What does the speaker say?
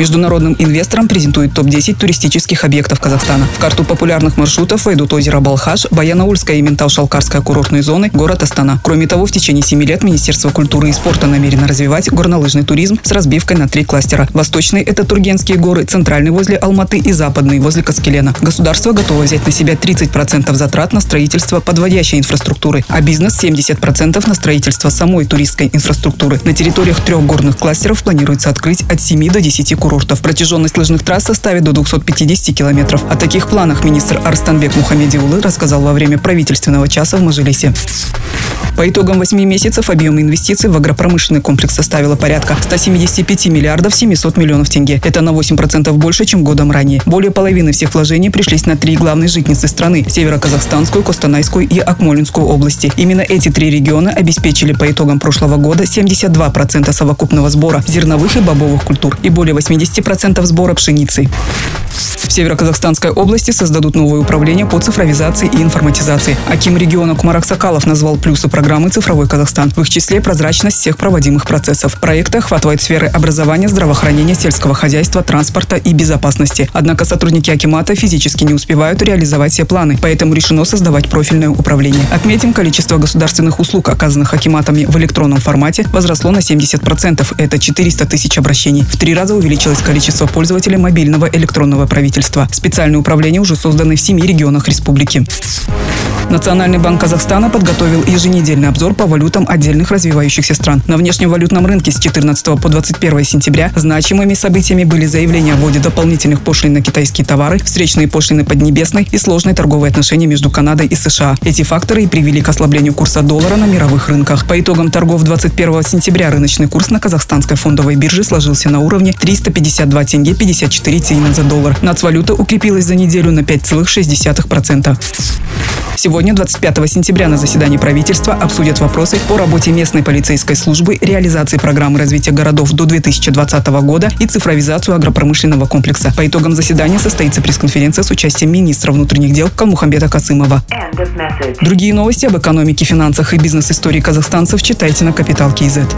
Международным инвесторам презентует топ-10 туристических объектов Казахстана. В карту популярных маршрутов войдут озеро Балхаш, Баянаульская и Ментал-Шалкарская курортные зоны, город Астана. Кроме того, в течение 7 лет Министерство культуры и спорта намерено развивать горнолыжный туризм с разбивкой на три кластера. Восточный – это Тургенские горы, центральный – возле Алматы и западный – возле Каскелена. Государство готово взять на себя 30% затрат на строительство подводящей инфраструктуры, а бизнес – 70% на строительство самой туристской инфраструктуры. На территориях трех горных кластеров планируется открыть от 7 до 10 курортов. Протяженность лыжных трасс составит до 250 километров. О таких планах министр Арстанбек Мухамедиулы рассказал во время правительственного часа в Мажилисе. По итогам 8 месяцев объем инвестиций в агропромышленный комплекс составило порядка 175 миллиардов 700 миллионов тенге. Это на 8% больше, чем годом ранее. Более половины всех вложений пришлись на три главные житницы страны – Северо-Казахстанскую, Костанайскую и Акмолинскую области. Именно эти три региона обеспечили по итогам прошлого года 72% совокупного сбора зерновых и бобовых культур и более 80% сбора пшеницы. В Северо-Казахстанской области создадут новое управление по цифровизации и информатизации. Аким региона Кумарак Сакалов назвал плюсы программы «Цифровой Казахстан». В их числе прозрачность всех проводимых процессов. Проекты охватывают сферы образования, здравоохранения, сельского хозяйства, транспорта и безопасности. Однако сотрудники Акимата физически не успевают реализовать все планы, поэтому решено создавать профильное управление. Отметим, количество государственных услуг, оказанных Акиматами в электронном формате, возросло на 70%. Это 400 тысяч обращений. В три раза увеличилось количество пользователей мобильного электронного правительства. Специальные управления уже созданы в семи регионах республики. Национальный банк Казахстана подготовил еженедельный обзор по валютам отдельных развивающихся стран. На внешнем валютном рынке с 14 по 21 сентября значимыми событиями были заявления о вводе дополнительных пошлин на китайские товары, встречные пошлины Поднебесной и сложные торговые отношения между Канадой и США. Эти факторы и привели к ослаблению курса доллара на мировых рынках. По итогам торгов 21 сентября рыночный курс на казахстанской фондовой бирже сложился на уровне 352 тенге 54 тиына за доллар. Нацвалюта укрепилась за неделю на 5,6%. Сегодня, 25 сентября, на заседании правительства обсудят вопросы по работе местной полицейской службы, реализации программы развития городов до 2020 года и цифровизацию агропромышленного комплекса. По итогам заседания состоится пресс-конференция с участием министра внутренних дел Калмухамбета Касымова. Другие новости об экономике, финансах и бизнес-истории казахстанцев читайте на Капитал Киезет.